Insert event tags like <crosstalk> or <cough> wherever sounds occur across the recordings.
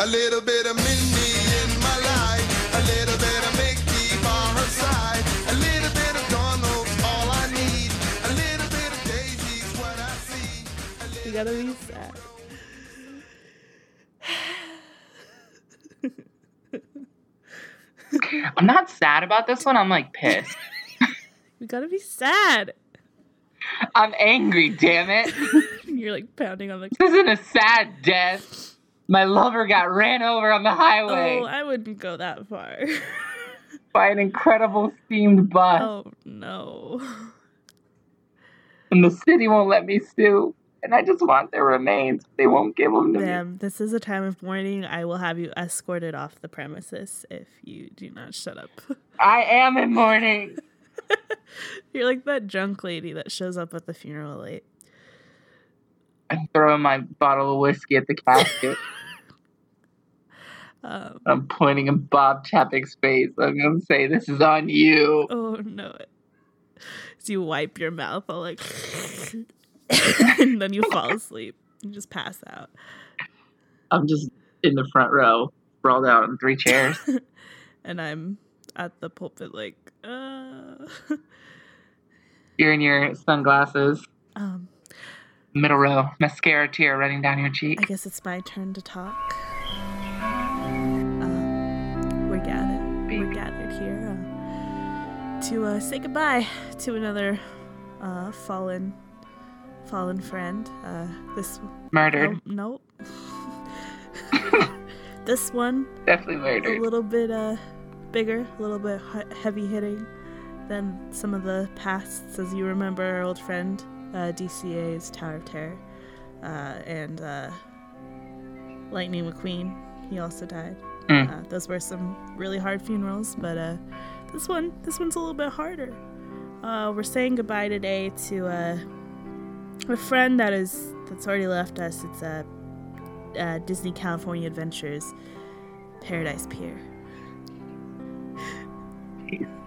A little bit of Minnie in my life. A little bit of Mickey by her side. A little bit of Donald's all I need, a little bit of Daisy's what I see. A you gotta be sad. I'm not sad about this one. I'm like pissed. <laughs> You gotta be sad. I'm angry, damn it. <laughs> You're like pounding on the. This isn't a sad death. My lover got ran over on the highway Oh, I wouldn't go that far. <laughs> by an incredible steamed bus, oh no. and the city won't let me sue. And I just want their remains. They won't give them to me. This is a time of mourning. I will have you escorted off the premises if you do not shut up. <laughs> I am in mourning. <laughs> You're like that drunk lady that shows up at the funeral late. I'm throwing my bottle of whiskey at the casket. <laughs> Um, I'm pointing in Bob Chapek's face. I'm gonna say, "This is on you." oh no. As you wipe your mouth, all like. <laughs> and then you fall asleep. You just pass out. I'm just in the front row, sprawled out on three chairs. <laughs> And I'm at the pulpit, like, uh. You're in your sunglasses, um, middle row, mascara tear running down your cheek. I guess it's my turn to talk. Um, we're gathered. We're gathered here uh, to uh, say goodbye to another uh, fallen, fallen friend. Uh, this Murdered, no, nope. <laughs> <laughs> this one definitely murdered. a little bit uh, bigger, a little bit heavy hitting than some of the pasts, as you remember our old friend uh, DCA's Tower of Terror, uh, and uh, Lightning McQueen. He also died. Mm. Uh, those were some really hard funerals, but uh, this one, this one's a little bit harder. Uh, we're saying goodbye today to uh, a friend that is that's already left us. It's uh, uh, Disney California Adventures, Paradise Pier.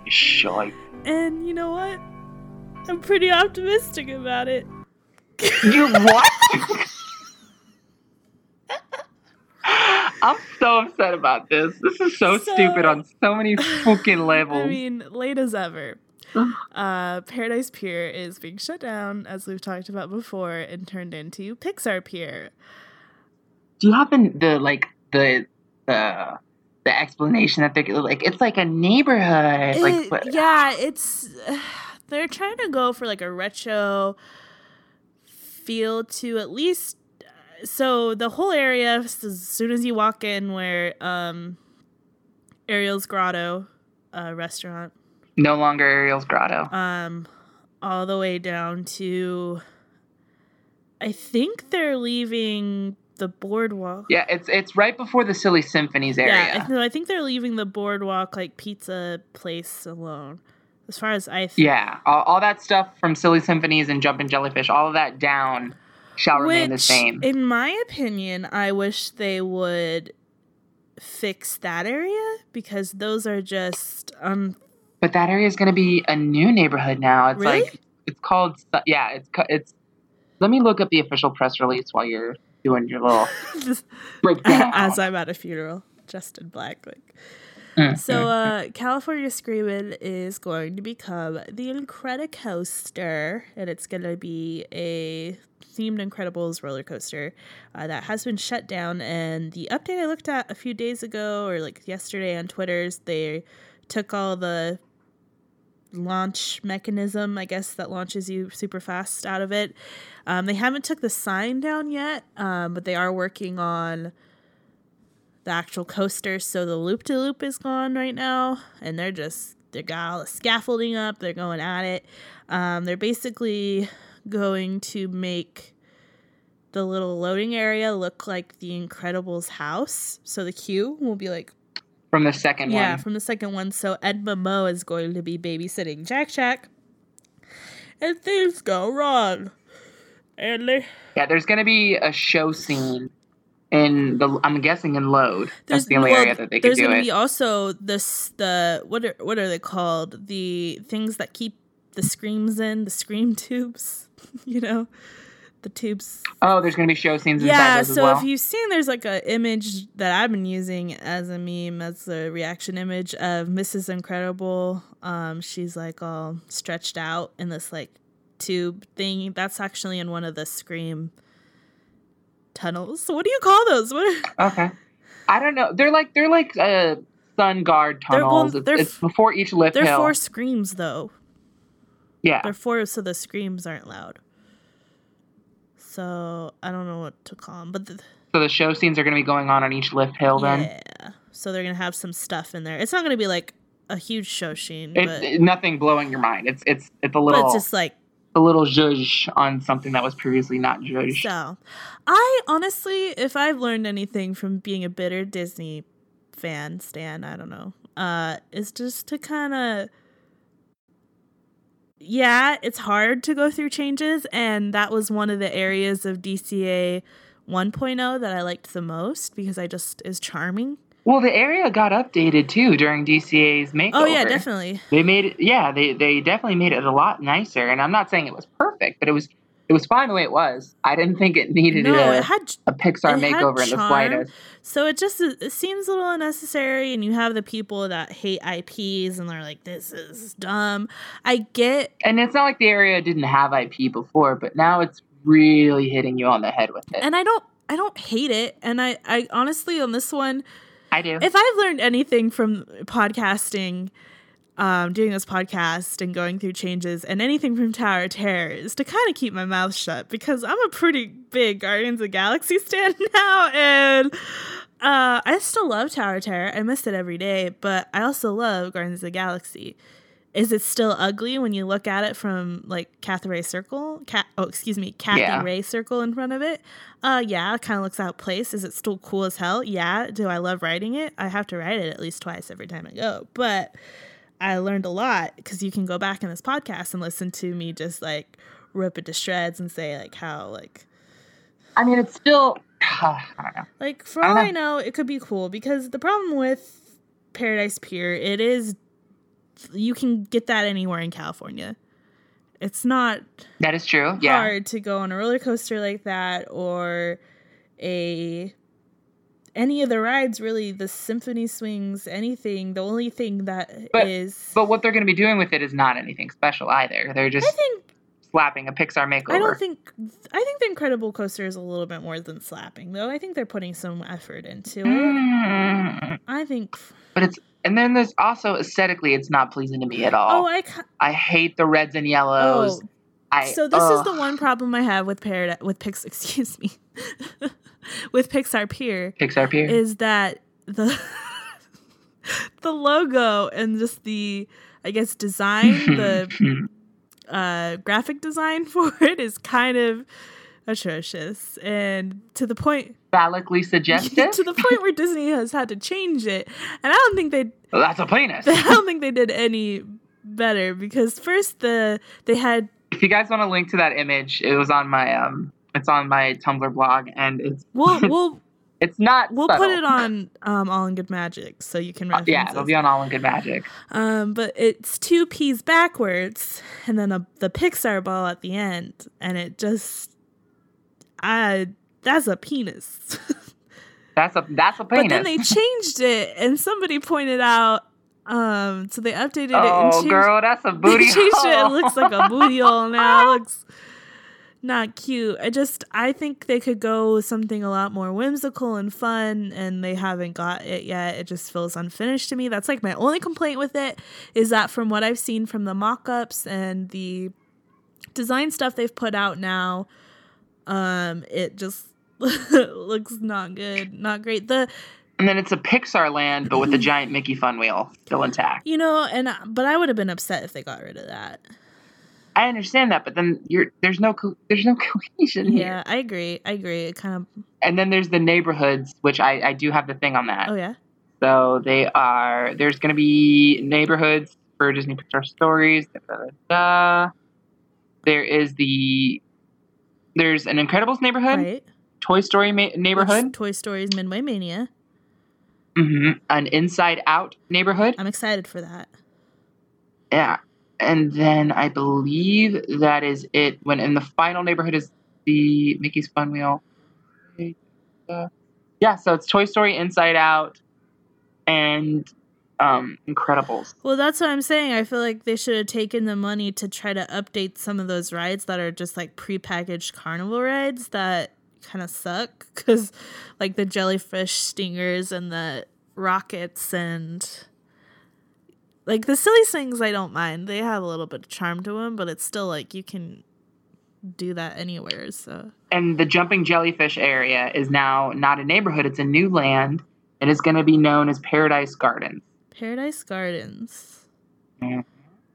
Shite. And you know what? I'm pretty optimistic about it. <laughs> You what? I'm so upset about this. This is so, So- stupid on so many <laughs> fucking levels. I mean, late as ever. Uh, Paradise Pier is being shut down, as we've talked about before, and turned into Pixar Pier. Do you have the, the like the the the explanation that they're like it's like a neighborhood? like what- yeah, it's <sighs> <sighs> <sighs> they're trying to go for like a retro feel to at least. So the whole area, as soon as you walk in, where um, Ariel's Grotto uh, restaurant, no longer Ariel's Grotto. um, all the way down to. I think they're leaving the boardwalk. Yeah, it's it's right before the Silly Symphonies area. Yeah, I, no, I think they're leaving the boardwalk like pizza place alone. As far as I think. Yeah, all, all that stuff from Silly Symphonies and Jumpin' Jellyfish, all of that down shall remain the same. In my opinion, I wish they would fix that area because those are just um but that area is going to be a new neighborhood now. It's Really? like it's called yeah, it's it's. Let me look up the official press release while you're doing your little <laughs> breakdown. <laughs> as I'm at a funeral, just in black. Like. Mm, So, mm, uh, California Screamin' is going to become the Incredicoaster, and it's going to be a themed Incredibles roller coaster uh, that has been shut down. And the update I looked at a few days ago, or like yesterday on Twitter's, they took all the launch mechanism, I guess, that launches you super fast out of it. Um, they haven't took the sign down yet, um, but they are working on the actual coaster. So the loop to loop is gone right now, and they're just they got all the scaffolding up. They're going at it. Um, they're basically going to make the little loading area look like the Incredibles house. So the queue will be like from the second yeah one. Yeah, from the second one. So Edna Mode is going to be babysitting Jack Jack, and things go wrong. And they Yeah, there's going to be a show scene in the. I'm guessing in Load. That's the only well, area that they could There's do gonna it. be also this the what are what are they called? The things that keep the screams in the scream <laughs> tubes. <laughs> You know, the tubes. Oh, there's gonna be show scenes inside Yeah, so well. if you've seen, there's like a image that I've been using as a meme, as a reaction image of Mrs. Incredible. Um, she's like all stretched out in this like tube thing. That's actually in one of the Scream tunnels. What do you call those? What? okay. I don't know. They're like they're like uh sun guard They're- well, tunnels. They're it's, before each lift hill. They're hill. four screams though. yeah. They're four, so the screams aren't loud. So I don't know what to call them, but the, So the show scenes are gonna be going on on each lift hill then. yeah. So they're gonna have some stuff in there. It's not gonna be like a huge show scene, but, it- nothing blowing your mind. It's it's it's a but little it's just like a little judge on something that was previously not zhuzh. so. I honestly, if I've learned anything from being a bitter Disney fan, Stan, I don't know, uh, is just to kind of. Yeah, it's hard to go through changes, and that was one of the areas of DCA 1.0 that I liked the most because I just is charming. Well, the area got updated too during DCA's oh, makeover. Oh yeah, definitely. They made it. Yeah, they they definitely made it a lot nicer. And I'm not saying it was perfect, but it was it was fine the way it was. I didn't think it needed No, a, it had a Pixar makeover in the slightest. So it just it seems a little unnecessary, and you have the people that hate IPs, and they're like, "This is dumb." I get, And it's not like the area didn't have IP before, but now it's really hitting you on the head with it. and I don't, I don't hate it, and I, I honestly on this one, I do. if I've learned anything from podcasting, um, doing this podcast and going through changes, and anything from Tower of Terror is to kind of keep my mouth shut because I'm a pretty big Guardians of Galaxy <laughs> stan now, and uh, I still love Tower of Terror. I miss it every day, but I also love Guardians of Galaxy. Is it still ugly when you look at it from like Carthay Circle? Cat, oh, excuse me, Kathy Yeah. Ray Circle in front of it. Uh, yeah, it kind of looks out of place. Is it still cool as hell? Yeah. Do I love writing it? I have to write it at least twice every time I go, but I learned a lot because you can go back in this podcast and listen to me just like rip it to shreds and say like how like I mean, it's still. <sighs> I don't know. like for I all don't I know, it could be cool because the problem with Paradise Pier, it is you can get that anywhere in California. It's not That is true. Yeah. hard to go on a roller coaster like that or a any of the rides really the symphony swings anything the only thing that is. But, but what they're going to be doing with it is not anything special either. They're just i think slapping a Pixar makeover. i don't think i think the incredible coaster is a little bit more than slapping though i think they're putting some effort into it Mm. i think But it's and then there's also aesthetically, it's not pleasing to me at all. oh i ca- I hate the reds and yellows. oh I, so this is the one problem i have with paradise with pix <laughs> excuse me with pixar pier Pixar Pier. is that the <laughs> the logo and just the I guess design, <laughs> the uh, graphic design for it is kind of atrocious, and to the point phallically suggestive. to the point where Disney has had to change it, and I don't think they Well, that's a penis. <laughs> I don't think they did any better because first the they had if you guys want to link to that image, it was on my um, it's on my Tumblr blog, and it's we'll <laughs> we'll it's not. we'll subtle. put it on um, All in Good Magic so you can Uh, yeah, it'll be on All in Good Magic. Um, but it's two P's backwards and then a, the Pixar ball at the end, and it just, I that's a penis. <laughs> That's a that's a penis. but then they changed it, and somebody pointed out, um, so they updated it and oh, changed, girl, that's a <laughs> they booty. changed it. It looks like a booty <laughs> hole now. It looks not cute. I just I think they could go with something a lot more whimsical and fun, and they haven't got it yet. It just feels unfinished to me. That's like my only complaint with it is that from what I've seen from the mock-ups and the design stuff they've put out now, um, it just <laughs> looks not good, not great. The and then it's a Pixar land, but with the giant Mickey fun wheel still intact. you know, and but I would have been upset if they got rid of that. I understand that, but then you're there's no co- there's no <laughs> cohesion here. Yeah, I agree. I agree. It kind of. And then there's the neighborhoods, which I I do have the thing on that. Oh yeah. So they are there's going to be neighborhoods for Disney Pixar stories. Da, da, da, da. There is the there's an Incredibles neighborhood, Right. Toy Story ma- Which neighborhood, Toy Story's Midway Mania. mm-hmm. an Inside Out neighborhood. I'm excited for that. Yeah. And then I believe that is it. When in the final neighborhood is the Mickey's Fun Wheel. Yeah, so it's Toy Story Inside Out and um, Incredibles. Well, that's what I'm saying. I feel like they should have taken the money to try to update some of those rides that are just like prepackaged carnival rides that kind of suck because like the jellyfish stingers and the rockets and like the silly things I don't mind. They have a little bit of charm to them, but it's still like you can do that anywhere. So And the Jumping Jellyfish area is now not a neighborhood, it's a new land. And It is going to be known as Paradise Gardens. Paradise Gardens. Mhm.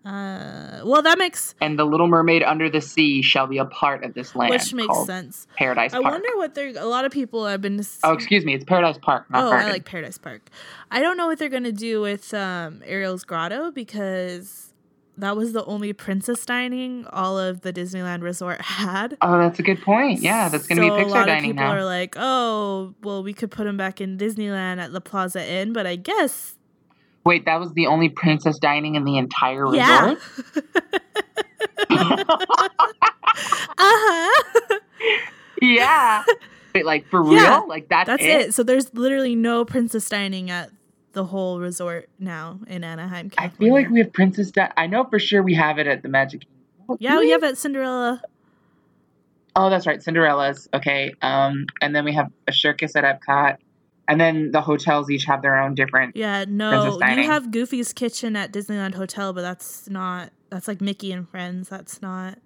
Uh, well, that makes And the Little Mermaid Under the Sea shall be a part of this land. which makes sense. Paradise I wonder what they're. A lot of people have been. oh, excuse me, it's Paradise Park, not Oh, Garden. I like Paradise Park. I don't know what they're gonna do with um, Ariel's Grotto because that was the only princess dining all of the Disneyland Resort <laughs> had. Oh, that's a good point. Yeah, that's going to So be a Pixar lot of people now. are like, oh, well, we could put them back in Disneyland at the Plaza Inn, but I guess Wait, that was the only princess dining in the entire yeah. resort? <laughs> uh huh. <laughs> yeah. Wait, like for Yeah, real? Like that's, That's it? it. So there's literally no princess dining at the whole resort now in Anaheim, I feel like we have princess dining. I know for sure we have it at the Magic Kingdom. yeah, we have at Cinderella. Oh, that's right, Cinderella's. Okay. Um, and then we have Akershus at Epcot. And then the hotels each have their own different. Yeah, no, you have Goofy's Kitchen at Disneyland Hotel, but that's not. That's like Mickey and Friends. That's not.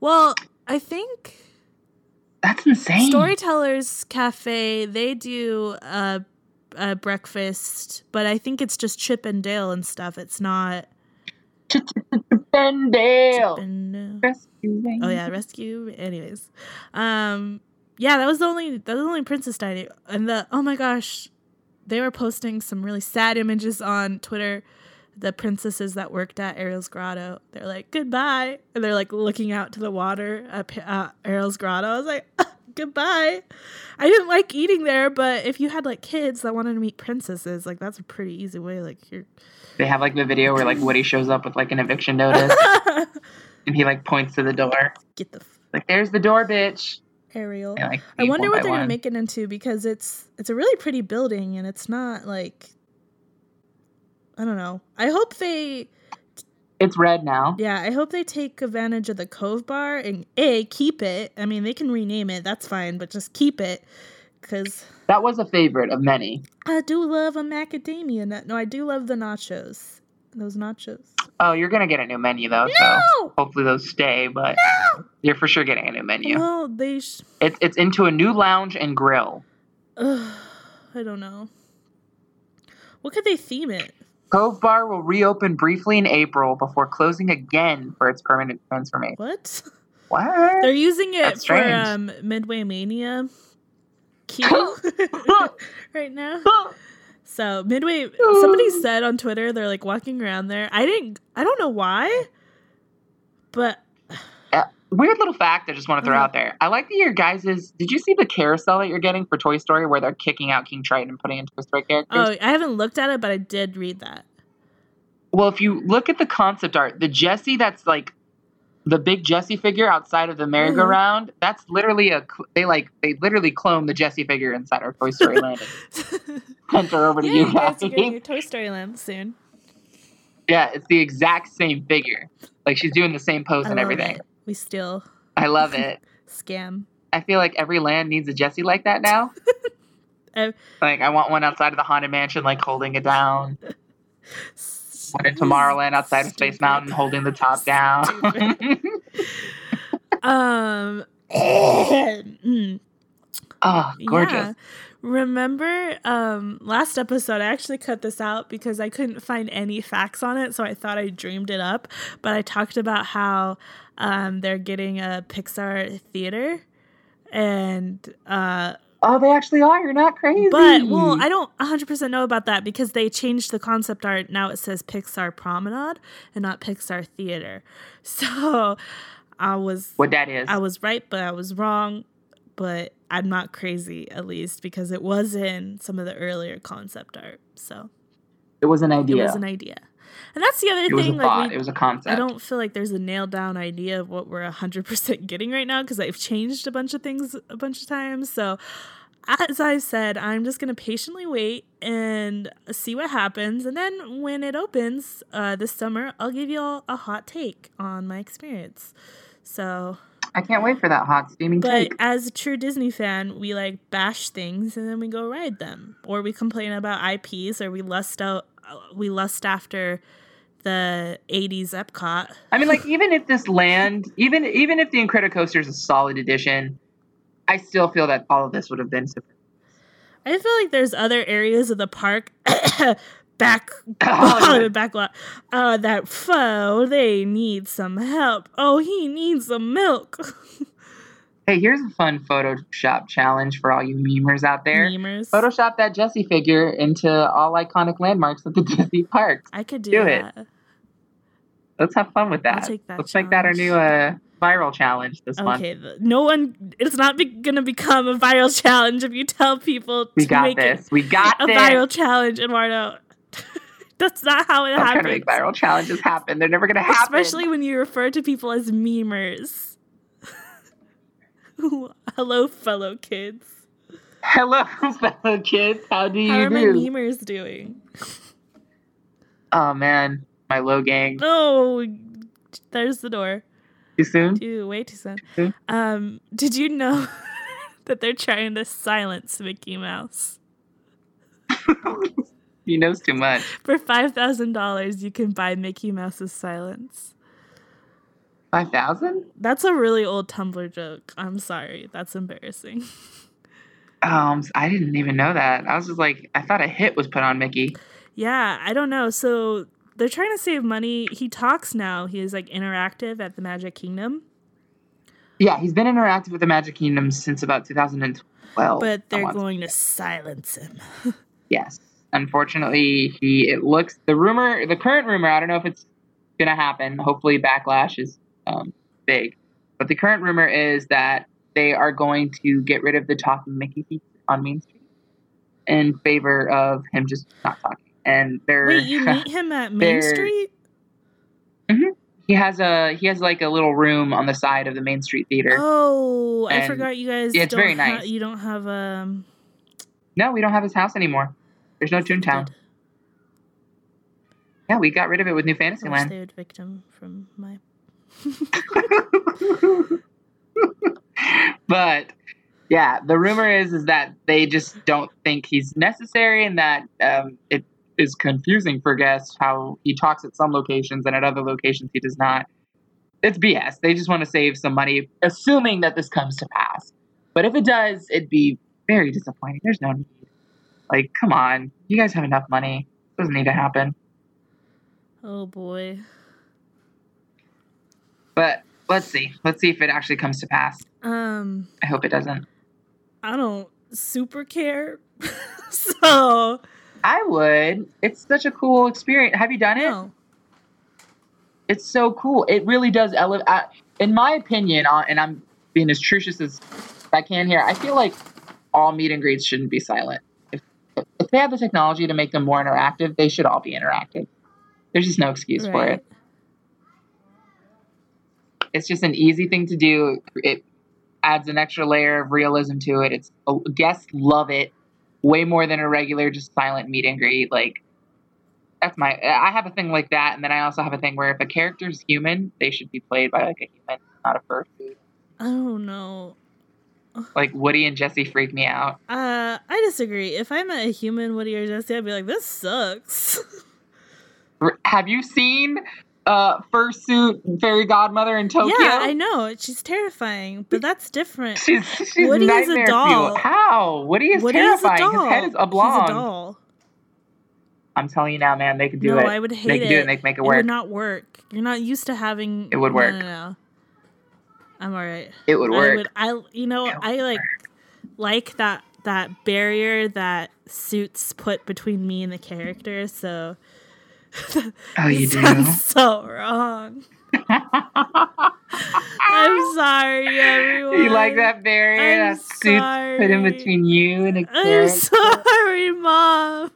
Well, I think That's insane. Storytellers Cafe they do a, a breakfast, but I think it's just Chip and Dale and stuff. It's not. Bendale. And, Rescuing. oh yeah, rescue. Anyways, um, yeah, that was the only that was the only princess dining, and the oh my gosh, they were posting some really sad images on Twitter. The princesses that worked at Ariel's Grotto, they're like goodbye, and they're like looking out to the water at uh, Ariel's Grotto. I was like, <laughs> goodbye. I didn't like eating there, but if you had like kids that wanted to meet princesses, like that's a pretty easy way. Like you're They have like the video where like Woody shows up with like an eviction notice <laughs> and he like points to the door. get the f- Like, there's the door, bitch. Ariel. Like, I wonder what they're gonna make it into because it's it's a really pretty building and it's not like I don't know. I hope they It's red now. yeah, I hope they take advantage of the Cove Bar and a keep it. I mean, they can rename it. That's fine, but just keep it cuz That was a favorite of many. I do love a macadamia nut. No, I do love the nachos. Those nachos. Oh, you're gonna get a new menu though, so No! hopefully those stay. But no! you're for sure getting a new menu. Well, they sh- It's it's into a new lounge and grill. Ugh, I don't know. What could they theme it? Cove Bar will reopen briefly in April before closing again for its permanent transformation. What? What? They're using it That's for um, Midway Mania queue <laughs> <laughs> right now. So Midway, somebody said on Twitter they're like walking around there. I didn't. I don't know why, but Uh, weird little fact I just want to throw Mhm. out there. I like that your guys' is. Did you see the carousel that you're getting for Toy Story where they're kicking out King Triton and putting in Toy Story characters? oh, I haven't looked at it, but I did read that. Well, if you look at the concept art, the Jesse that's like the big Jesse figure outside of the merry-go-round, mm-hmm. that's literally a they like they literally clone the Jesse figure inside our Toy Story <laughs> land. Sent her over to yeah, you you guys. are your Toy Story Land soon. yeah, it's the exact same figure. Like she's doing the same pose I and everything. it. We still I love it. <laughs> scam. I feel like every land needs a Jesse like that now. <laughs> I- like I want one outside of the haunted mansion, like holding it down. One in Tomorrowland outside of Space Mountain, holding the top down. <laughs> Um. <laughs> mm. oh, gorgeous. Yeah. Remember um last episode I actually cut this out because I couldn't find any facts on it so I thought I dreamed it up but I talked about how um they're getting a Pixar theater and uh Oh, they actually are. You're not crazy. but well I don't 100% know about that because they changed the concept art now it says Pixar Promenade and not Pixar Theater. <laughs> So I was what that is. I was right, but I was wrong. But I'm not crazy, at least, because it was in some of the earlier concept art. So it was an idea. it was an idea. And that's the other It was a thing. thought. Like, we, it was a concept. I don't feel like there's a nailed down idea of what we're 100% getting right now because I've changed a bunch of things a bunch of times. So, as I said, I'm just going to patiently wait and see what happens. And then when it opens uh, this summer, I'll give you all a hot take on my experience. So, I can't wait for that hot steaming but take. as a true Disney fan, we like bash things and then we go ride them, or we complain about IPs, or we lust out, we lust after the '80s Epcot. I mean, like even if this land, even even if the Incredicoaster is a solid addition, I still feel that all of this would have been super. I feel like there's other areas of the park <coughs> back <coughs> Hollywood. <coughs> back lot uh that foe they need some help. Oh, he needs some milk. <laughs> Hey, here's a fun Photoshop challenge for all you memers out there. Memers. Photoshop that Jesse figure into all iconic landmarks at the <laughs> Disney parks. I could do, do it. Let's have fun with that. That Let's make that our new uh, viral challenge this month. Okay, no one. It's not be, gonna become a viral <laughs> challenge if you tell people We to got make this. it We got a this. viral challenge, Eduardo. <laughs> That's not how it I'm trying to happens. make viral challenges happen. They're never gonna happen. Especially when you refer to people as memers. <laughs> Hello, fellow kids. Hello, <laughs> fellow kids. How do you How are my do? memers doing? oh man, my low gang. Oh, there's the door. Too soon? Too way too soon. Hmm? Um, did you know <laughs> that they're trying to silence Mickey Mouse? he knows too much. For five thousand dollars, you can buy Mickey Mouse's silence. Five thousand? That's a really old Tumblr joke. I'm sorry. That's embarrassing. Um, I didn't even know that. I was just like, I thought a hit was put on Mickey. Yeah, I don't know. So they're trying to save money. He talks now. He is like interactive at the Magic Kingdom, Yeah, he's been interactive with the Magic Kingdom since about 2012. but they're want to going to silence him. <laughs> Yes. Unfortunately, he it looks the rumor, the current rumor. I don't know if it's gonna happen. Hopefully, backlash is um, big, but the current rumor is that they are going to get rid of the talking Mickey feature on Main Street in favor of him just not talking. And they're Wait, you meet <laughs> him at Main Street? he has a he has like a little room on the side of the Main Street Theater. Oh, I forgot you guys. Yeah, it's very ha- nice. you don't have um. No, we don't have his house anymore. There's no Toontown. Yeah, we got rid of it with New Fantasyland. they would victim from my. <laughs> but yeah, the rumor is is that they just don't think he's necessary, and that um, it is confusing for guests how he talks at some locations and at other locations he does not. It's BS. They just want to save some money, assuming that this comes to pass. But if it does, it'd be very disappointing. There's no need. Like, come on, you guys have enough money. It doesn't need to happen. Oh boy. But let's see. Let's see if it actually comes to pass. Um, I hope it doesn't. I don't super care. <laughs> so I would. It's such a cool experience. Have you done it? no. It's so cool. It really does elevate. In my opinion, uh, and I'm being as trucious as I can here, I feel like all meet and greets shouldn't be silent. If, if they have the technology to make them more interactive, they should all be interactive. There's just no excuse for it. It's just an easy thing to do. It adds an extra layer of realism to it. It's uh, guests love it way more than a regular just silent meet and greet. Like that's my. I have a thing like that, and then I also have a thing where if a character's human, they should be played by like a human, not a fursuit. Don't know. Like Woody and Jesse freak me out. Uh, I disagree. If I met a human Woody or Jesse, I'd be like, this sucks. <laughs> Have you seen uh fursuit fairy godmother in Tokyo? Yeah, I know. She's terrifying, but that's different. <laughs> She's she's Woody is a doll. fuel. How? Woody is Woody is a terrifying. doll. His head is He's oblong. a doll. I'm telling you now, man, they could do no, it. I would they hate could it. do it and they could make it It work. would not work. You're not used to having. It would no, work. No, no. I'm alright. it would I work. would. I you know I like like that that barrier that suits put between me and the character. So. <laughs> oh, you do? so wrong. <laughs> I'm sorry, everyone. you like that barrier? I'm that suit's put in between you and a I'm character? sorry, mom.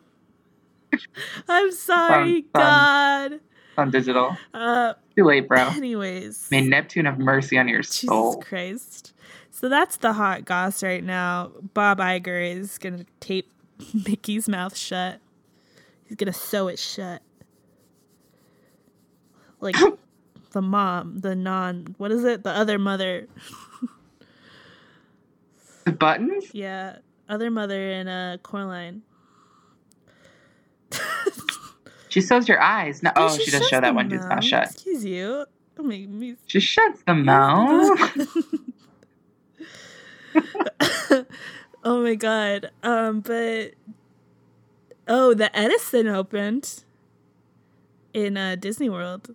I'm sorry, Fun, fun. God. on digital. Uh, Too late, bro. anyways, May Neptune have mercy on your Jesus soul. Christ. So that's the hot goss right now. Bob Iger is gonna tape <laughs> Mickey's mouth shut. He's gonna sew it shut. Like <coughs> the mom, the non, what is it? The other mother. The buttons? Yeah, other mother in a Coraline. <laughs> She sews your eyes. No, oh, she, does show that one mouth. mouth shut. Excuse you. Don't make me. She shuts the <laughs> mouth. <laughs> oh my god. Um, but oh, the Edison opened in uh, Disney World.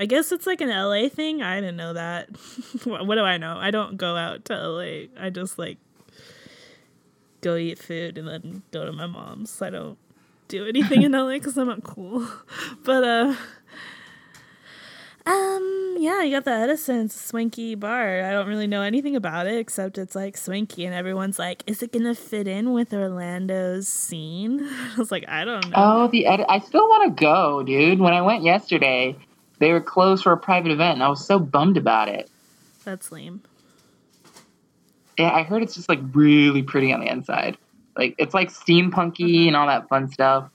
I guess it's like an LA thing. I didn't know that. <laughs> what what do I know? I don't go out to LA. I just like go eat food and then go to my mom's. I don't do anything in <laughs> LA because I'm not cool. <laughs> But uh, um, yeah, you got the Edison's swanky bar. I don't really know anything about it except it's like swanky, and everyone's like, "Is it gonna fit in with Orlando's scene?" I was like, "I don't know." oh, the edit. I still want to go, dude. When I went yesterday, they were closed for a private event, and I was so bummed about it. That's lame. Yeah, I heard it's just like really pretty on the inside. Like it's like steampunky and all that fun stuff.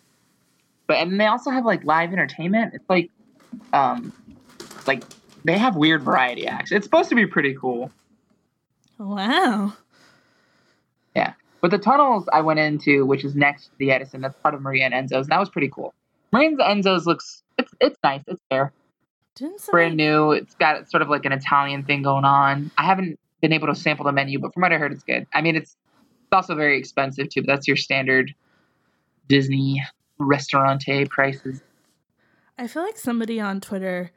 But and they also have like live entertainment. It's like um like they have weird variety acts. It's supposed to be pretty cool. Wow. Yeah. But the tunnels I went into, which is next to the Edison, that's part of Maria and Enzo's, and that was pretty cool. Maria and Enzo's looks it's it's nice. It's fair. Didn't somebody, Brand new. It's got sort of like an Italian thing going on. I haven't been able to sample the menu, but from what I heard it's good. I mean it's it's also very expensive too, but that's your standard Disney restaurante prices. I feel like somebody on Twitter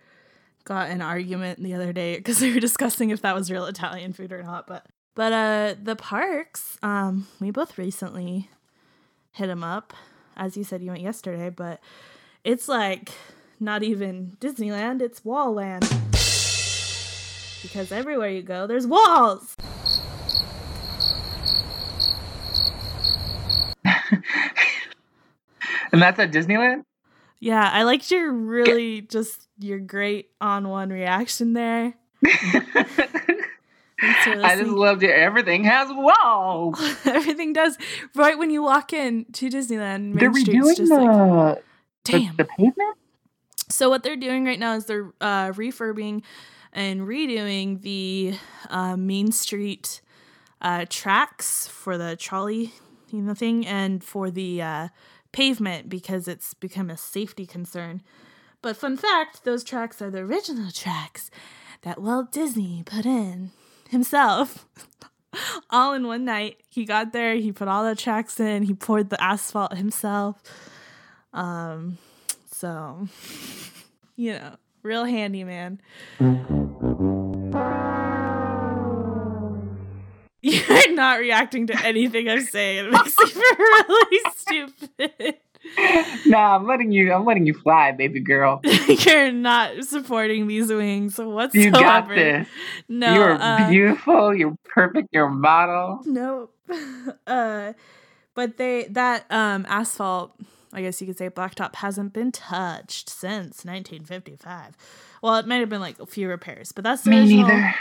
got an argument the other day because <laughs> they were discussing if that was real Italian food or not. But but uh, the parks, um, we both recently hit them up. As you said, you went yesterday, but it's like not even Disneyland; it's Wall Land. Because everywhere you go, there's walls. <laughs> And that's at Disneyland? Yeah, I liked your really just your great on one reaction there. <laughs> I just loved it. Everything has walls. <laughs> Everything does right when you walk in to Disneyland. Main They're Street's redoing just the, like the damn. the pavement. So what they're doing right now is they're uh, refurbing and redoing the uh, Main Street uh, tracks for the trolley, you know, thing, and for the uh, pavement because it's become a safety concern. But fun fact, those tracks are the original tracks that Walt Disney put in himself. <laughs> all in one night. He got there, he put all the tracks in, he poured the asphalt himself. Um, so, <laughs> you know, real handy man. You're not reacting to anything I'm saying. It makes me feel really <laughs> stupid. nah, I'm letting you. I'm letting you fly, baby girl. <laughs> You're not supporting these wings whatsoever. You got this. No, You're uh, beautiful. You're perfect. You're a model. Nope. uh, but they that um asphalt, I guess you could say blacktop hasn't been touched since 1955. Well, it might have been like a few repairs, but that's the Me original, neither.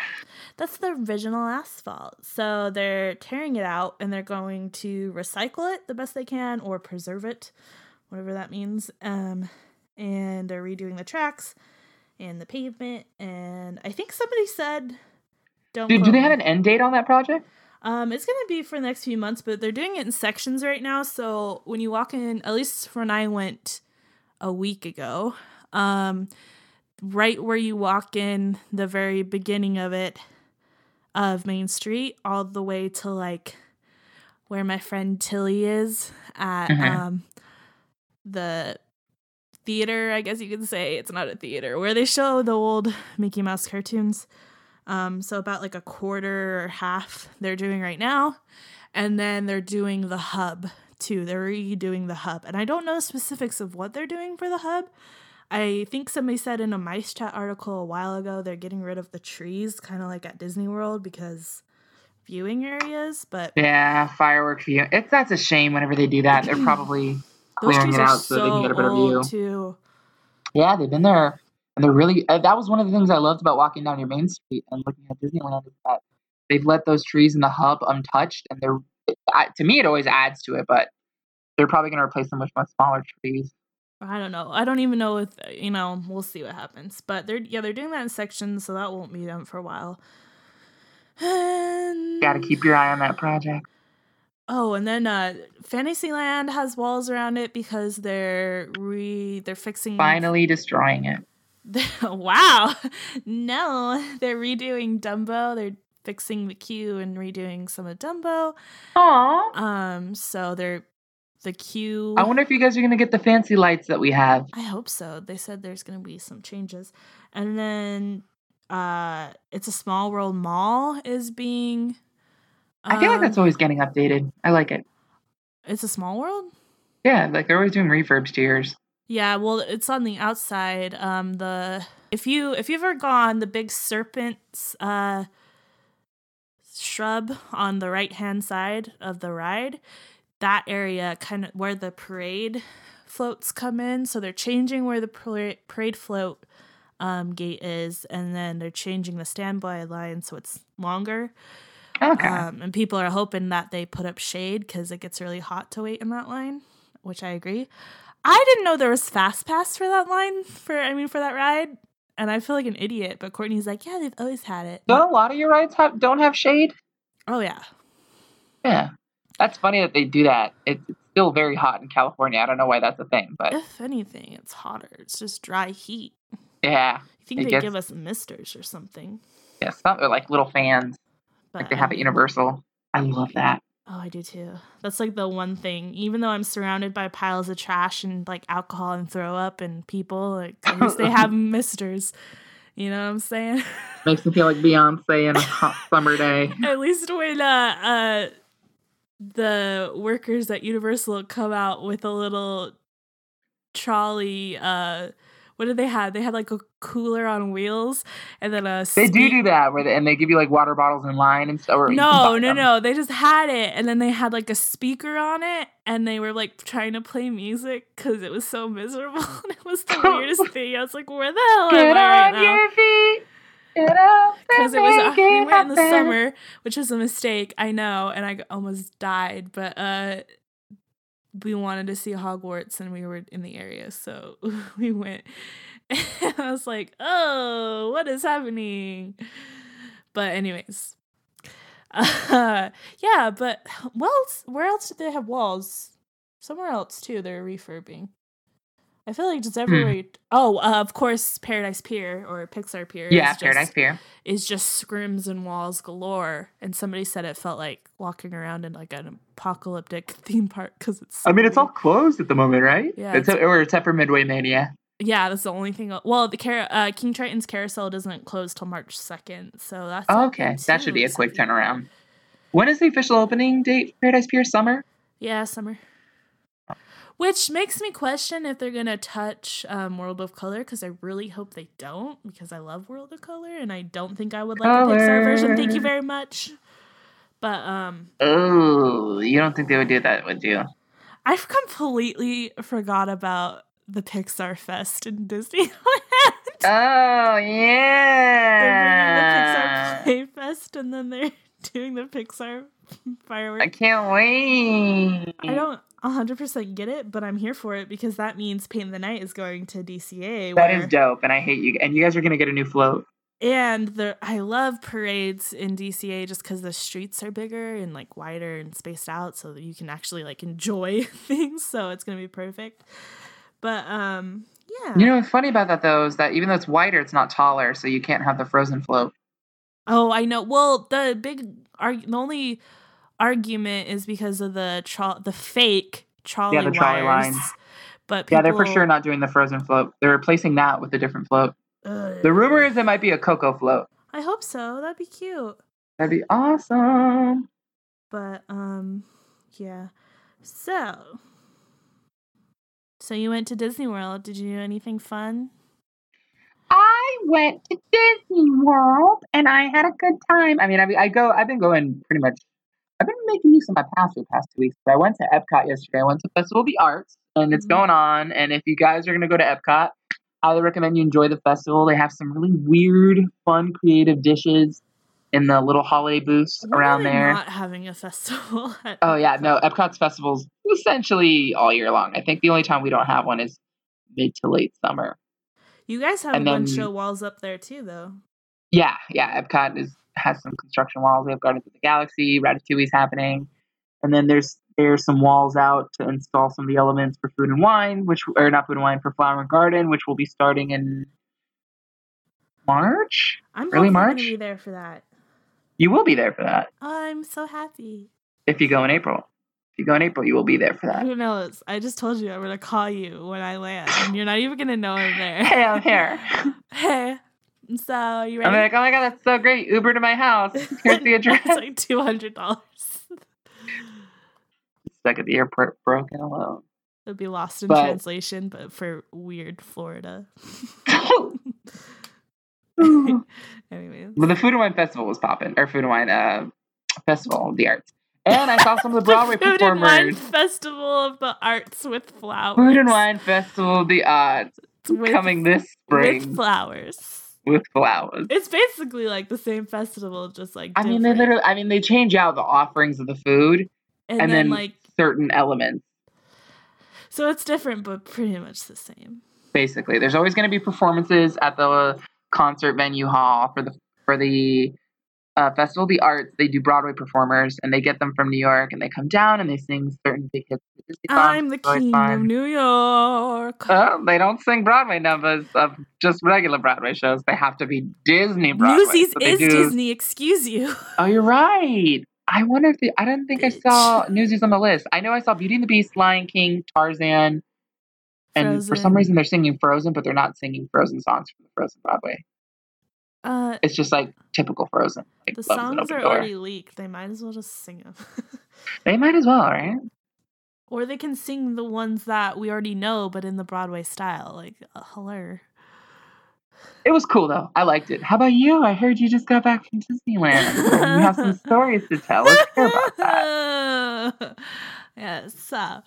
That's the original asphalt. So they're tearing it out and they're going to recycle it the best they can or preserve it, whatever that means. Um, and they're redoing the tracks and the pavement. And I think somebody said, "Don't." Dude, do they me. have an end date on that project? Um, it's gonna be for the next few months, but they're doing it in sections right now. So when you walk in, at least when I went a week ago, um, right where you walk in, the very beginning of it, of Main Street, all the way to like where my friend Tilly is at Mhm. um the theater, I guess you could say. It's not a theater, where they show the old Mickey Mouse cartoons. Um, so about like a quarter or half they're doing right now. And then they're doing the hub too. They're redoing the hub. And I don't know specifics of what they're doing for the hub. I think somebody said in a Mice Chat article a while ago they're getting rid of the trees, kind of like at Disney World, because viewing areas. But Yeah, firework view. It's that's a shame. Whenever they do that, they're <clears throat> probably clearing it out so, they can get a better view. Too. Yeah, they've been there, and they're really. Uh, that was one of the things I loved about walking down your main street and looking at Disneyland is that they've let those trees in the hub untouched, and they're. I, to me, it always adds to it, but they're probably going to replace them with much smaller trees. I don't know. I don't even know if you know. We'll see what happens. But they're yeah, they're doing that in sections, so that won't be done for a while. And Got to keep your eye on that project. Oh, and then uh Fantasyland has walls around it because they're re they're fixing Finally destroying it. <laughs> wow. No, they're redoing Dumbo. They're fixing the queue and redoing some of Dumbo. Aww. Um, so they're the queue. I wonder if you guys are going to get the fancy lights that we have. I hope so. They said there's gonna be some changes, and then uh, it's a Small World Mall is being. I feel like that's um, always getting updated. I like it. It's a Small World. Yeah, like they're always doing refurbs to yours. Yeah, well, it's on the outside. Um, the if you if you've ever gone the big serpents uh shrub on the right hand side of the ride, that area kind of where the parade floats come in. So they're changing where the parade parade float um gate is, and then they're changing the standby line so it's longer. Okay. Um, and people are hoping that they put up shade because it gets really hot to wait in that line, which I agree. I didn't know there was fast pass for that line for I mean for that ride, and I feel like an idiot. But Courtney's like, yeah, they've always had it. don't a lot of your rides have don't have shade? Oh yeah, Yeah. That's funny that they do that. It's still very hot in California. I don't know why that's a thing, but if anything, it's hotter. It's just dry heat. yeah. You think they gets- give us misters or something? Yeah, some are like little fans. But Like they I have at um, Universal. I love that. Oh, I do too. That's like the one thing. Even though I'm surrounded by piles of trash and like alcohol and throw up and people, like at least they have <laughs> misters. You know what I'm saying? <laughs> Makes me feel like Beyonce on a hot summer day. at least when uh uh the workers at Universal come out with a little trolley uh what did they have? They had like a cooler on wheels and then a They do do that where they, and they give you like water bottles in line and stuff. Or No, no, them. no. They just had it, and then they had like a speaker on it, and they were like trying to play music because it was so miserable. <laughs> and it was the weirdest <laughs> thing. I was like, "Where the hell am Get I right on now?" your feet. Get up Because it was uh, we went in the summer, which was a mistake. I know, and I almost died, but uh, we wanted to see Hogwarts, and we were in the area, so <laughs> we went. <laughs> I was like, "Oh, what is happening?" But anyways, uh, <laughs> yeah. But well, where else did they have walls? Somewhere else too. They're refurbing. I feel like Hmm. just everywhere. Oh, uh, of course, Paradise Pier or Pixar Pier. Yeah, is Paradise just, Pier. is just scrims and walls galore. And somebody said it felt like walking around in like an apocalyptic <laughs> theme park because it's. so I mean, it's all closed at the moment, right? Yeah, It's, it's- or except for Midway Mania. Yeah, that's the only thing. Well, the Car- uh, King Triton's carousel doesn't close till March second, so that's Oh, okay, that should be a quick so if you- turnaround. When is the official opening date? Paradise Pier summer. Yeah, summer. Which makes me question if they're gonna touch um, World of Color because I really hope they don't because I love World of Color and I don't think I would like a Pixar version. Thank you very much. But um, Oh, you don't think they would do that, would you? I've completely forgot about the Pixar Fest in Disneyland. <laughs> Oh yeah, they're bringing the! Pixar Play Fest and then they're <laughs> doing the Pixar <laughs> fireworks. I can't wait. I don't 100% get it, but I'm here for it because that means Paint the Night is going to DCA. That is dope, and I hate you. And you guys are gonna get a new float. And the I love parades in DCA just because the streets are bigger and like wider and spaced out, so that you can actually like enjoy <laughs> things. So it's gonna be perfect. But um, yeah. You know what's funny about that though is that even though it's wider, it's not taller, so you can't have the frozen float. Oh, I know. Well, the big arg- the only argument is because of the tro- the fake trolley the trolley wires. lines. But Yeah, they're for sure not doing the frozen float. They're replacing that with a different float. Ugh. The rumor is it might be a Coco float. I hope so. That'd be cute. That'd be awesome. But um yeah. So So you went to Disney World. Did you do anything fun? I went to Disney World and I had a good time. I mean, I, I go. I've been going pretty much. I've been making use of my pass for the past two weeks. But I went to Epcot yesterday. I went to Festival of the Arts, and it's Mhm. going on. And if you guys are going to go to Epcot, I would recommend you enjoy the festival. They have some really weird, fun, creative dishes in the little holiday booths around there. Not having a festival. <laughs> Oh yeah, no, Epcot's festivals essentially all year long. I think the only time we don't have one is mid to late summer. You guys have And a bunch then- of walls up there too, though. Yeah, yeah, Epcot is has some construction walls. They have Guardians of the Galaxy, Ratatouille's happening, and then there's there's some walls out to install some of the elements for Food and Wine, which or not Food and Wine for Flower and Garden, which will be starting in March. I'm Early March? be there for that. You will be there for that I'm so happy. if you go in April. If you go in April, you will be there for that. Who knows? I just told you I'm gonna call you when I land, and you're not even gonna know I'm there. <laughs> Hey, I'm here. <laughs> hey. So you I'm like, oh my god, that's so great. Uber to my house. <laughs> Here's the address. it's like two hundred dollars. Stuck at the airport, broken alone. It'd be lost in But- translation, but for weird Florida. but Anyways. the Food and Wine Festival was popping, or Food and Wine uh, Festival of the Arts. And I saw some of the Broadway performers. <laughs> Food and Wine. Festival of the Arts with flowers. Food and Wine Festival of the Arts with, coming this spring with flowers. with flowers. It's basically like the same festival, just like I mean, they literally, I mean, they change out the offerings of the food and, and, then, then like certain elements. so it's different, but pretty much the same. basically. There's always going to be performances at the concert venue hall for the for the uh, Festival of the Arts. They do Broadway performers, and they get them from New York, and they come down and they sing certain big hits. I'm the king of New York. Uh, they don't sing Broadway numbers of just regular Broadway shows. They have to be Disney Broadway. Newsies So is do- Disney. Excuse you. Oh, you're right. I wonder if the, I don't think I saw Newsies on the list. I know I saw Beauty and the Beast, Lion King, Tarzan, and for some reason they're singing Frozen, but they're not singing Frozen songs from the Frozen Broadway. Uh, It's just like typical Frozen. Like the songs are door. already leaked. They might as well just sing them. <laughs> They might as well, right? or they can sing the ones that we already know, but in the Broadway style. Like, uh, hello. It was cool though. I liked it. How about you? I heard you just got back from Disneyland. and you have some <laughs> stories to tell. Let's hear about that. <laughs> yes. So,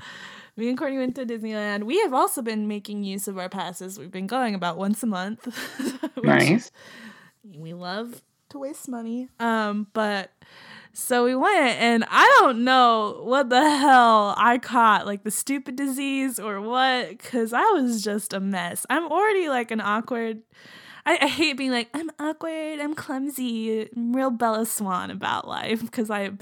me and Courtney went to Disneyland. We have also been making use of our passes. We've been going about once a month. which Nice. We love to waste money. Um, but so we went, and I don't know what the hell I caught, like the stupid disease or what, because I was just a mess. I'm already like an awkward. I, I hate being like I'm awkward, I'm clumsy, I'm real Bella Swan about life because I,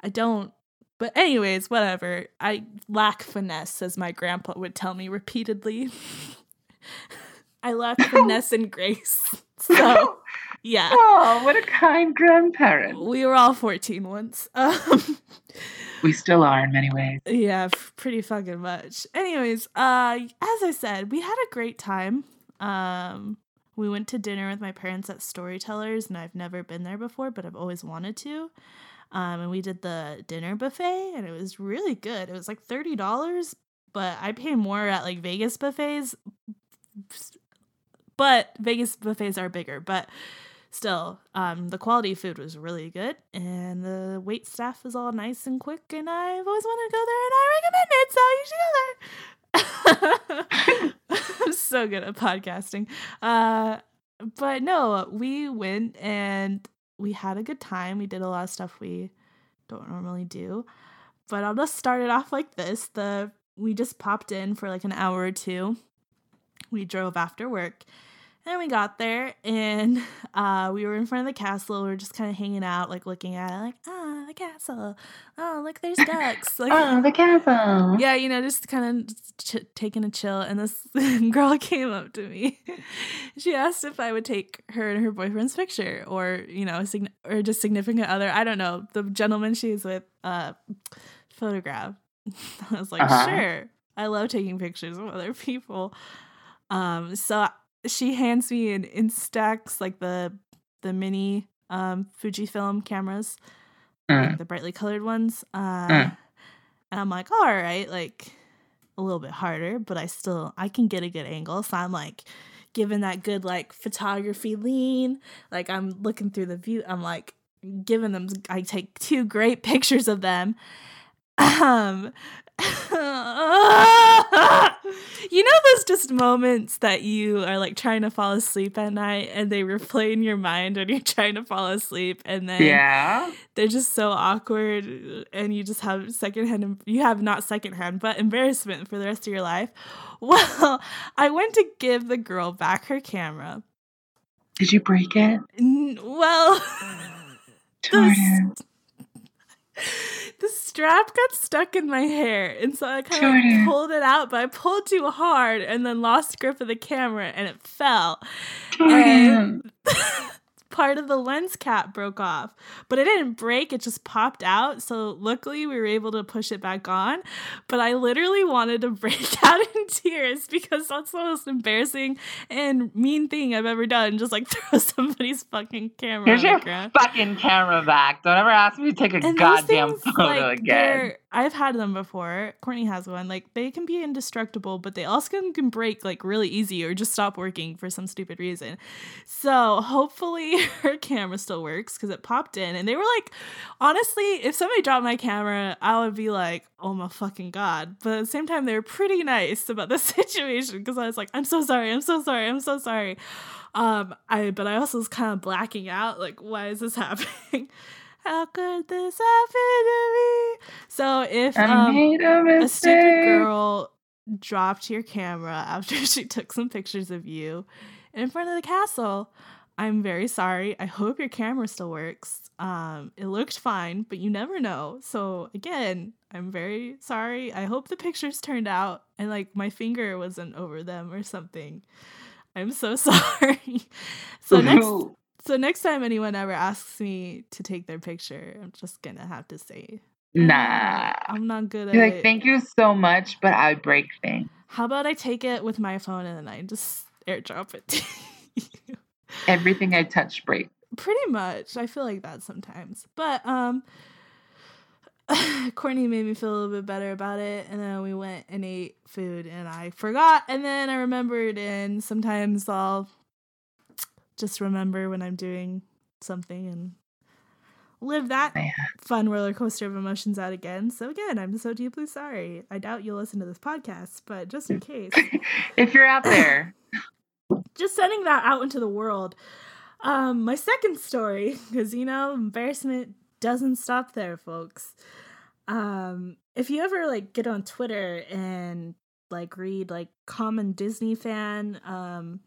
I don't. But anyways, whatever. I lack finesse, as my grandpa would tell me repeatedly. <laughs> I lack <laughs> finesse and grace. <laughs> So yeah. oh, what a kind grandparent. We were all 14 once. <laughs> Um, We still are in many ways. yeah, pretty fucking much. Anyways, uh, as I said, we had a great time. Um, we went to dinner with my parents at Storytellers, and I've never been there before, but I've always wanted to. Um, and we did the dinner buffet, and it was really good. It was like thirty dollars, but I pay more at like Vegas buffets. But Vegas buffets are bigger, but still, um, the quality of food was really good, and the wait staff is all nice and quick. And I've always wanted to go there, and I recommend it. So you should go there. <laughs> I'm so good at podcasting. Uh, but no, we went and we had a good time. We did a lot of stuff we don't normally do. But I'll just start it off like this. The we just popped in for like an hour or two. We drove after work and we got there and <laughs> uh, we were in front of the castle. We were just kind of hanging out, like looking at it, like, ah, the castle. Oh, look, there's <laughs> ducks. Like, Oh, the castle. <laughs> yeah, you know, just kind of ch- taking a chill. And this girl came up to me. she asked if I would take her and her boyfriend's picture, or you know, sign- or just significant other. I don't know the gentleman she's with. Uh, photograph. I was like, Uh-huh. sure. I love taking pictures of other people. Um, so she hands me an Instax, like the the mini um Fujifilm cameras Mm. like the brightly colored ones. Uh, Mm. And I'm like, all right, like a little bit harder, but I still I can get a good angle. So I'm like giving that good like photography lean. Like I'm looking through the view. I'm like giving them I take two great <laughs> pictures of them. Um <laughs> <laughs> you know those just moments that you are like trying to fall asleep at night and they replay in your mind when you're trying to fall asleep and then Yeah. they're just so awkward and you just have secondhand you have not secondhand but embarrassment for the rest of your life <laughs> well i went to give the girl back her camera Did you break it? Well Jordan. <laughs> the strap got stuck in my hair and so i kind of Jordan. pulled it out but i pulled too hard and then lost grip of the camera and it fell Jordan. <laughs> part of the lens cap broke off, but it didn't break, it just popped out. So luckily we were able to push it back on. But I literally wanted to <laughs> break out in tears because that's the most embarrassing and mean thing I've ever done. Just like <laughs> throw somebody's fucking camera Here's your ground. fucking camera back. Don't ever ask me to take a And goddamn things, photo like, again. I've had them before. Courtney has one. Like they can be indestructible, but they also can, can break like really easy or just stop working for some stupid reason. So hopefully <laughs> her <laughs> camera still works because it popped in. And they were like, honestly, if somebody dropped my camera, I would be like, oh my fucking god. But at the same time, they were pretty nice about the <laughs> situation because I was like, I'm so sorry, I'm so sorry, I'm so sorry. Um, I but I also was kind of blacking out, like, why is this <laughs> happening? How could this happen to me? So if I um, made a a stupid girl dropped your camera after she took some pictures of you in front of the castle, I'm very sorry. I hope your camera still works. Um, it looked fine, but you never know. So again, I'm very sorry. I hope the pictures turned out and like my finger wasn't over them or something. I'm so <laughs> sorry. so next so next time anyone ever asks me to take their picture, I'm just gonna have to say, Nah. I'm not good at You're it. like, thank you so much, but I break things. How about I take it with my phone and then I just airdrop it to <laughs> you? Everything I touch breaks. Pretty much. I feel like that sometimes. But um <sighs> Courtney made me feel a little bit better about it and then we went and ate food and I forgot and then I remembered and sometimes I'll just remember when I'm doing something and live that fun roller coaster of emotions out again. So again, I'm so deeply sorry. I doubt you'll listen to this podcast, but just in <laughs> case. If you're out there, just sending that out into the world. Um, my second story, <laughs> because you know, embarrassment doesn't stop there, folks. Um, if you ever like get on Twitter and like read like common Disney fan, um,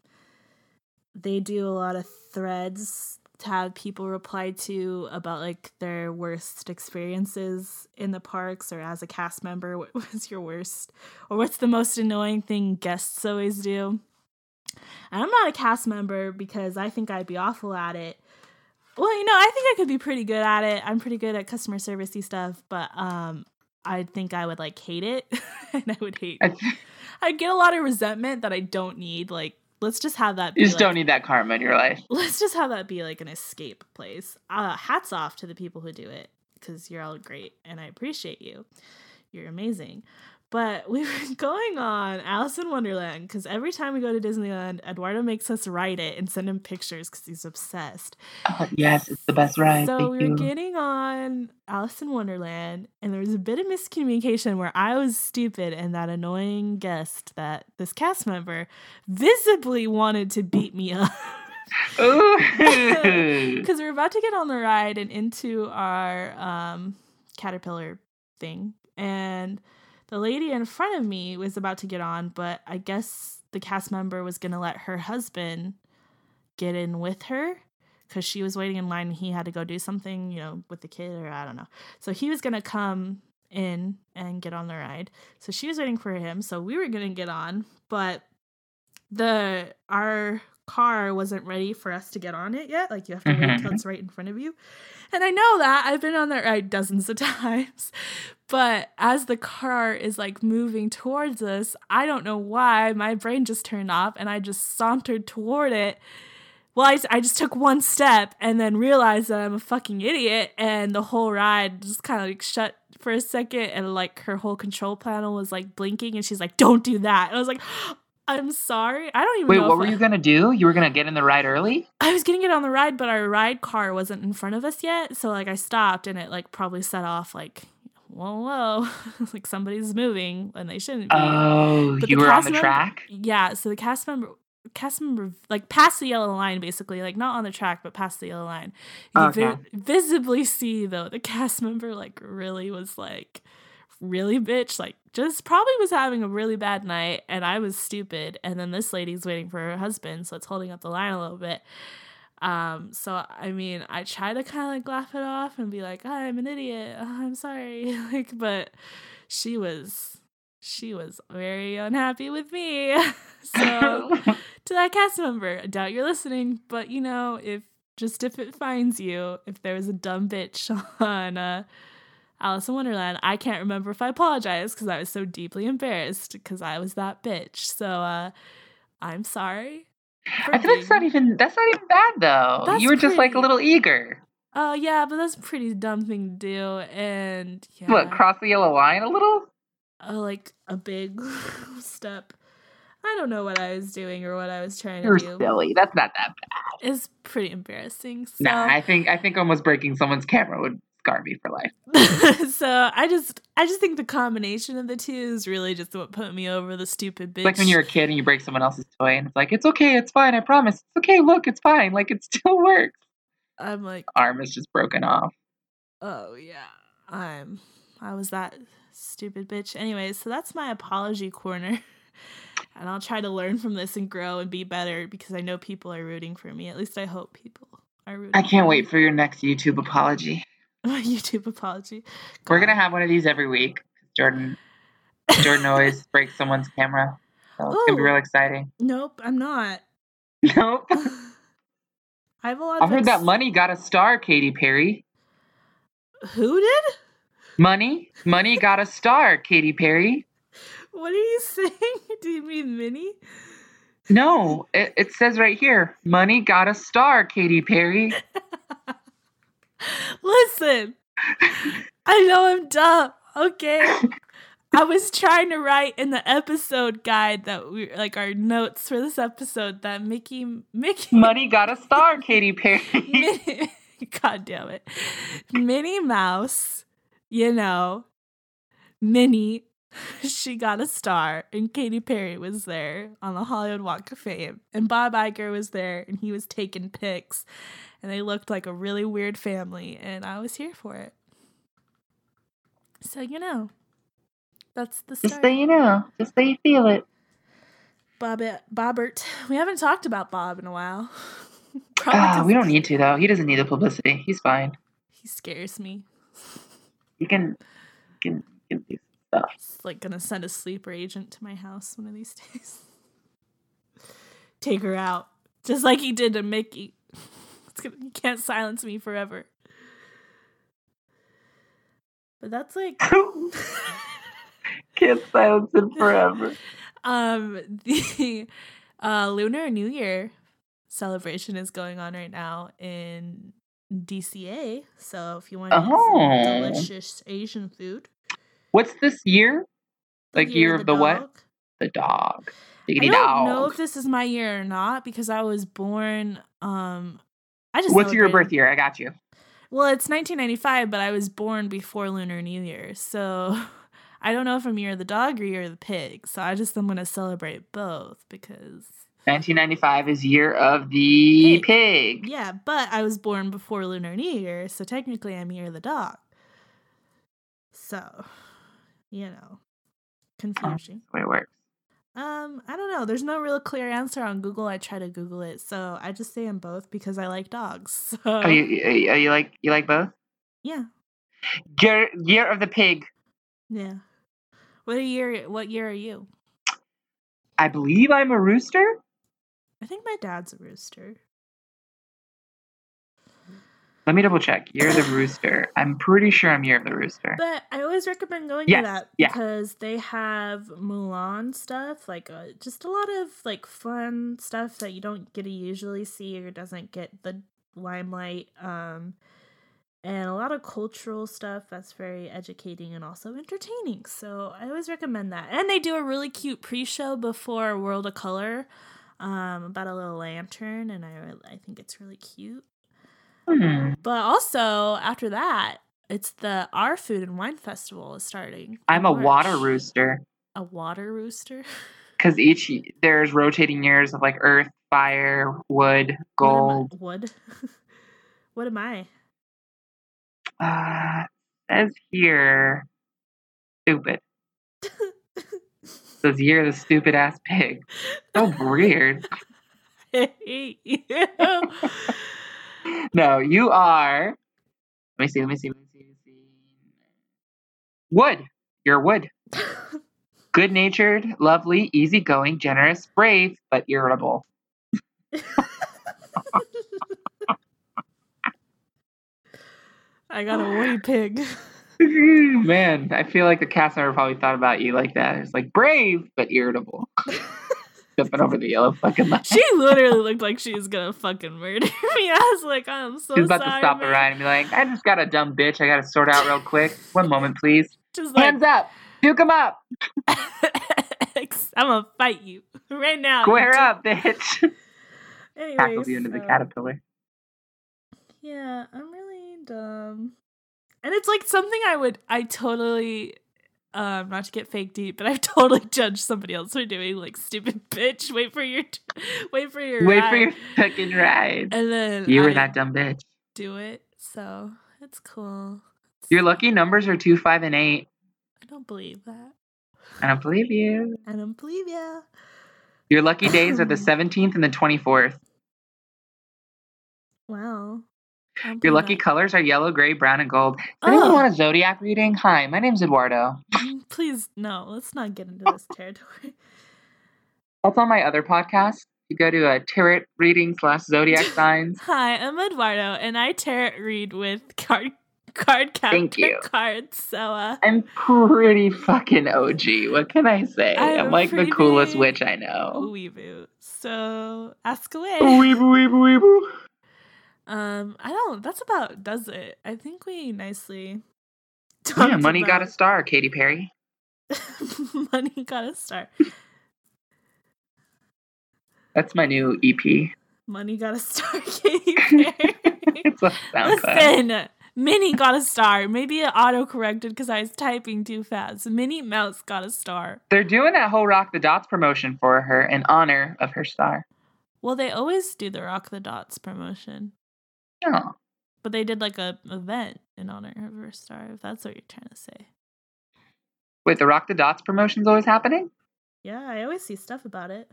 they do a lot of threads to have people reply to about like their worst experiences in the parks or as a cast member. What <laughs> was your worst, or what's the most annoying thing guests always do? And I'm not a cast member because I think I'd be awful at it. Well, you know, I think I could be pretty good at it. I'm pretty good at customer servicey stuff, but um I think I would like hate it. <laughs> and I would hate I- I'd get a lot of resentment that I don't need. Like, let's just have that be you just like, don't need that karma in your life. let's just have that be like an escape place. Uh, hats off to the people who do it because you're all great and I appreciate you. You're amazing. But we were <laughs> going on Alice in Wonderland because every time we go to Disneyland, Eduardo makes us write it and send him pictures because he's obsessed. Oh, yes, it's the best ride. So Thank we were you. getting on Alice in Wonderland, and there was a bit of miscommunication where I was stupid and that annoying guest that this cast member visibly wanted to beat me up. <laughs> Because we're about to get on the ride and into our um, caterpillar thing and the lady in front of me was about to get on but i guess the cast member was going to let her husband get in with her because she was waiting in line and he had to go do something you know with the kid or i don't know. So he was going to come in and get on the ride. So she was waiting for him so we were going to get on but the our car wasn't ready for us to get on it yet. Like you have to wait until Mhm. it's right in front of you. And I know that I've been on that ride dozens of <laughs> times. But as the car is like moving towards us, I don't know why my brain just turned off and I just sauntered toward it. Well, I, I just took one step and then realized that I'm a fucking idiot, and the whole ride just kind of like shut for a second, and like her whole control panel was like blinking, and she's like, "Don't do that." And I was like, I'm sorry. I don't even Wait, what were I- you gonna do? You were gonna get in the ride early? I was getting it on the ride, but our ride car wasn't in front of us yet. So like I stopped and it like probably set off like, whoa, whoa, <laughs> like somebody's moving and they shouldn't be. Oh, But you were on the member- track. yeah. So the cast member, cast member, like past the yellow line, basically, like not on the track, but past the yellow line. You vi- Okay. visibly see though the cast member like really was like really bitch like just probably was having a really bad night and i was stupid and then this lady's waiting for her husband so it's holding up the line a little bit. Um so i mean i try to kind of like laugh it off and be like i'm an idiot. <laughs> I'm sorry. <laughs> Like but she was she was very unhappy with me. <laughs> So to that cast member i doubt you're listening but you know if just if it finds you if there was a dumb bitch on uh Alice in Wonderland. I can't remember if I apologized because I was so deeply embarrassed because I was that bitch. So uh I'm sorry. I feel like it's not even that's not even bad though. That's you were just like a little eager. Oh yeah, but that's a pretty dumb thing to do. And yeah, What, cross the yellow line a little? uh, like a big <laughs> step. I don't know what I was doing or what I was trying You're to do. silly. That's not that bad. It's pretty embarrassing. So, Nah, I think I think almost breaking someone's camera would me for life. <laughs> so I just I just think the combination of the two is really just what put me over the stupid bitch. It's like when you're a kid and you break someone else's toy and it's like, it's okay, it's fine, I promise. It's okay, look, it's fine. Like it still <laughs> works. I'm like, Arm is just broken off. oh yeah, I'm I was that stupid bitch. Anyways, so that's my apology corner. <laughs> And I'll try to learn from this and grow and be better because I know people are rooting for me. At least I hope people are rooting. I can't wait for your next YouTube apology. <laughs> my YouTube apology. We're gonna have one of these every week. Jordan <laughs> Jordan always breaks someone's camera. So it's gonna be Oh. real exciting. Nope, I'm not. <laughs> Nope. I have a lot. I heard that money got a star, Katy Perry. Who did? Money? Money got a star, Katy Perry. What are you saying? Do you mean Minnie? No, it, it says right here, money got a star, Katy Perry. Listen, I know I'm dumb. Okay. I was trying to write in the episode guide that we like our notes for this episode that Mickey Mickey Money got a star, Katy Perry. <laughs> Minnie, <laughs> God damn it. Minnie Mouse, you know, Minnie, she got a star, and Katy Perry was there on the Hollywood Walk of Fame, and Bob Iger was there, and he was taking pics, and they looked like a really weird family, and I was here for it. So you know, that's the Just so you know, just so you feel it. Bob, Bobbert. We haven't talked about Bob in a while. <laughs> Ah, we don't need to though. He doesn't need the publicity. He's fine. He scares me. He can, can, can do stuff. He's like gonna send a sleeper agent to my house one of these days. <laughs> Take her out, just like he did to Mickey. <laughs> Gonna, he can't silence me forever. But that's like, <laughs> Can't silence him forever. <laughs> um, the uh, Lunar New Year celebration is going on right now in DCA. So if you want to eat Oh. some delicious Asian food, What's this year? the Like year of the what? dog. The dog. I don't dog. know if this is my year or not because I was born. Um, I just What's your birth year? I got you. Well, it's 1995, but I was born before Lunar New Year, so <laughs> I don't know if I'm year of the dog or year of the pig. So I just I'm gonna celebrate both because 1995 is year of the Pig. pig. yeah, but I was born before Lunar New Year, so technically I'm year of the dog. So, you know, oh, confusing. The way it works. Um, I don't know. There's no real clear answer on Google. I try to Google it, so I just say I'm both because I like dogs. <laughs> So Oh, you, you, you like you like both? yeah, Year year of the pig. yeah. What year? What year are you? I believe I'm a rooster. I think my dad's a rooster. Let me double check. Year of the rooster. I'm pretty sure I'm year of the rooster. But I always recommend going Yes, to that yeah. because they have Mulan stuff, like uh, just a lot of like fun stuff that you don't get to usually see or doesn't get the limelight. Um, and a lot of cultural stuff that's very educating and also entertaining. So I always recommend that. And they do a really cute pre-show before World of Color um, about a little lantern, and I I think it's really cute. Hmm. But also after that, it's the Our Food and Wine Festival is starting. I'm a water rooster A water rooster. <laughs> because each there's rotating years of like earth, fire, wood, What gold. Wood. <laughs> what am I? Uh, says here, stupid. says you're the stupid ass pig. <laughs> So weird. I hate you. <laughs> No, you are. Let me see. Let me see. Let me see. Let me see. Wood. You're wood. <laughs> Good natured, lovely, easygoing, generous, brave, but irritable. <laughs> I got a woody pig. Man, I feel like the cast member probably thought about you like that. It's like brave but irritable. Jumping over the yellow fucking line. She literally looked like she was gonna fucking murder me. I was like, I'm so She's about sorry. to stop man. ride and be like, I just got a dumb bitch. I got to sort out real quick. One moment, please. Just like, Hands up. Duke 'em up. I'm gonna fight you right now. Square up, bitch. <laughs> Anyways, Tackles you into the caterpillar. Yeah, I'm really dumb. And it's like something I would I totally um not to get fake deep, but I've <laughs> totally judged somebody else for doing like stupid <laughs> bitch, <laughs> wait for your wait for your Wait ride. for your fucking ride. and then You were I that dumb bitch. do it. So it's cool. Your lucky numbers are 2, 5, and 8. I don't believe that. I don't believe you. I don't believe you. Your lucky days are the 17th and the 24th. Wow. Your lucky that. colors are yellow, gray, brown, and gold. Does anyone Ugh. want a zodiac reading? Hi, my name's Eduardo. Mm, Please no, let's not get into this territory. That's on my other podcast. You go to a tarot reading slash zodiac <laughs> signs. Hi, I'm Eduardo, and I tarot read with card card captor Thank you. cards. So uh, I'm pretty fucking OG. What can I say? I'm I'm like the coolest witch I know. weeboo. So ask away. Weeble, weeble, weeble. Um, I don't. That's about does it. I think we nicely. <laughs> Yeah, money got a star, Katy Perry. <laughs> money got a star. That's my new EP. Money got a star. <laughs> Katy Perry. It's a sound fun. Listen, Minnie got a star. Maybe it auto corrected because I was typing too fast. Minnie Mouse got a star. They're doing that whole Rock the Dots promotion for her in honor of her star. Well, they always do the Rock the Dots promotion, Oh, but they did like a event in honor of her star. If that's what you're trying to say. wait, the Rock the Dots promotion's always happening? Yeah, I always see stuff about it.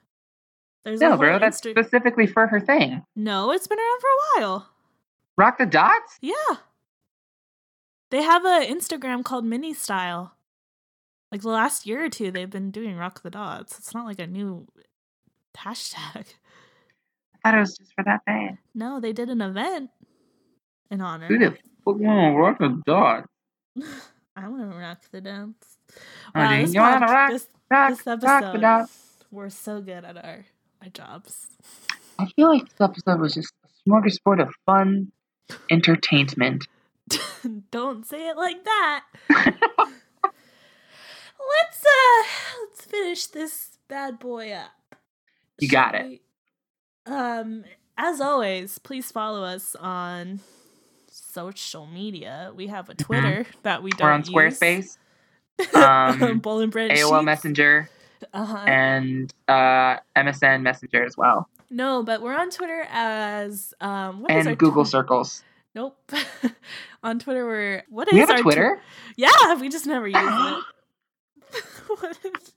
There's No, bro, that's Insta- specifically for her thing. no, it's been around for a while. Rock the Dots? Yeah. They have a Instagram called Minnie Style. Like the last year or two, they've been doing Rock the Dots. It's not like a new hashtag. I thought it was just for that thing. No, they did an event in honor. Who the fuck <laughs> wanna rock the dots? I want to rock the dance. Honey, this you wanna pod- rock- this, Rock, this rock the episode, dots. we're so good at our, our jobs. I feel like this episode was just a smorgasbord of fun entertainment. <laughs> Don't say it like that. <laughs> let's uh let's finish this bad boy up. You got Shall we? Um as always, please follow us on social media. We have a Twitter that we don't Mm-hmm. We're on use. Squarespace, um, <laughs> Bowl and bread AOL sheets. Messenger, Uh-huh. and uh, MSN Messenger as well, No, but we're on Twitter as um what is our and Google Circles. Nope. <laughs> on Twitter we're what is We have our tw- Twitter. yeah, we just never use it. <gasps> <laughs> what is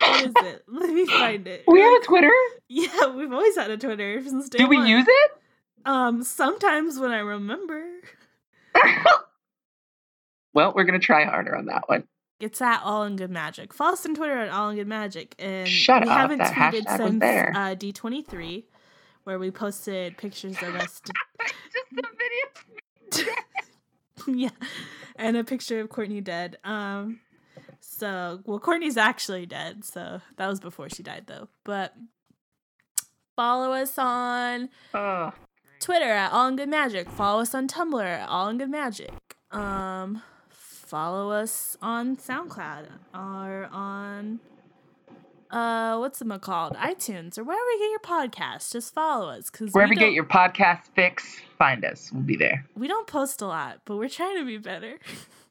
What is it? Let me find it. We have a Twitter. Yeah, we've always had a Twitter since day Do we one. use it? Um, sometimes when I remember, <laughs> well, we're gonna try harder on that one. it's at All in Good Magic. Follow us on Twitter at All in Good Magic, and Shut we up, haven't tweeted since uh, D twenty three, where we posted pictures of us. <laughs> Just the video. <laughs> yeah, and a picture of Courtney dead. Um, so well, Courtney's actually dead. So that was before she died, though. But follow us on Oh, Twitter at All in Good Magic. Follow us on Tumblr at All in Good Magic. Um, follow us on SoundCloud or on uh what's it called iTunes or wherever you get your podcast Just follow us because Wherever you get your podcast fix, find us. We'll be there. we don't post a lot, but we're trying to be better.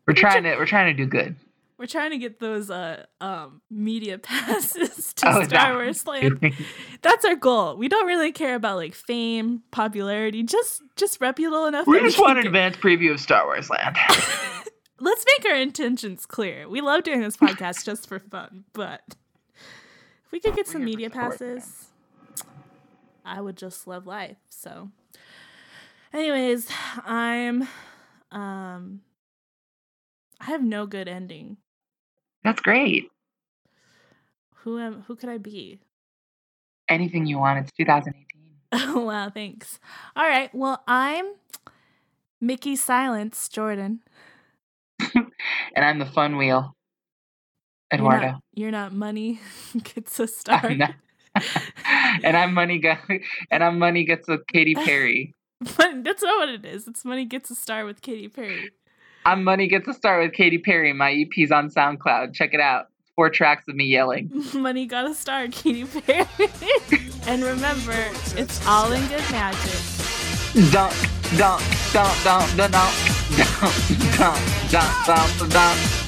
We're <laughs> trying to we're trying to do good. We're trying to get those uh um media <laughs> passes to Oh, Star Wars <laughs> Land. That's our goal. We don't really care about like fame, popularity, just just reputable enough. we just want an advanced preview of Star Wars Land. <laughs> Let's make our intentions clear. We love doing this podcast just for fun, but if we could get some media passes, I would just love life. So, anyways, I'm um I have no good ending. That's great. Who am who could I be? Anything you want. It's 2018. <laughs> wow, thanks. All right. Well, I'm Mickey Silence Jordan. <laughs> And I'm the fun wheel. You're Eduardo. not, you're not money <laughs> gets a star. And I'm money guy and I'm money gets a Katy Perry. But That's not what it is. It's money gets a star with Katy Perry. I'm money gets a start with Katy Perry. My EP's on SoundCloud. Check it out. Four tracks of me yelling. money got a star, Katy Perry. and remember, it's all in good magic. Dunk, dunk, dunk, dunk, dunk, dunk, dunk, dunk, dunk, dunk, dunk.